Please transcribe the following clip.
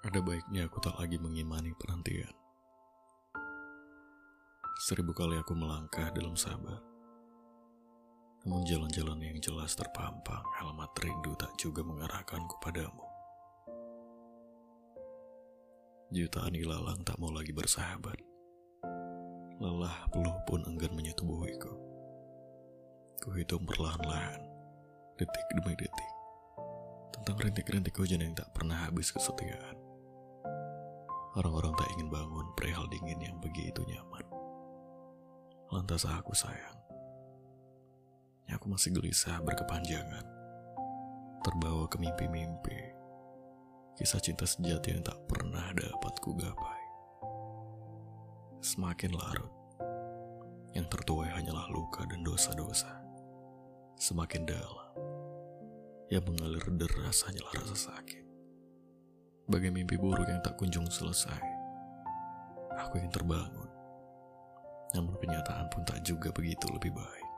Ada baiknya aku tak lagi mengimani penantian. Seribu kali aku melangkah dalam sabar. Namun jalan-jalan yang jelas terpampang, alamat rindu tak juga mengarahkanku padamu. Jutaan ilalang tak mau lagi bersahabat. Lelah peluh pun enggan menyetubuhiku. Kuhitung perlahan-lahan, detik demi detik, tentang rintik-rintik hujan yang tak pernah habis kesetiaan. Orang-orang tak ingin bangun perihal dingin yang begitu nyaman. Lantas aku sayang. Aku masih gelisah berkepanjangan. Terbawa ke mimpi-mimpi. Kisah cinta sejati yang tak pernah dapat ku gapai. Semakin larut. Yang tertuai hanyalah luka dan dosa-dosa. Semakin dalam. Yang mengalir deras hanyalah rasa sakit. Bagai mimpi buruk yang tak kunjung selesai. Aku ingin terbangun namun kenyataan pun tak juga begitu lebih baik.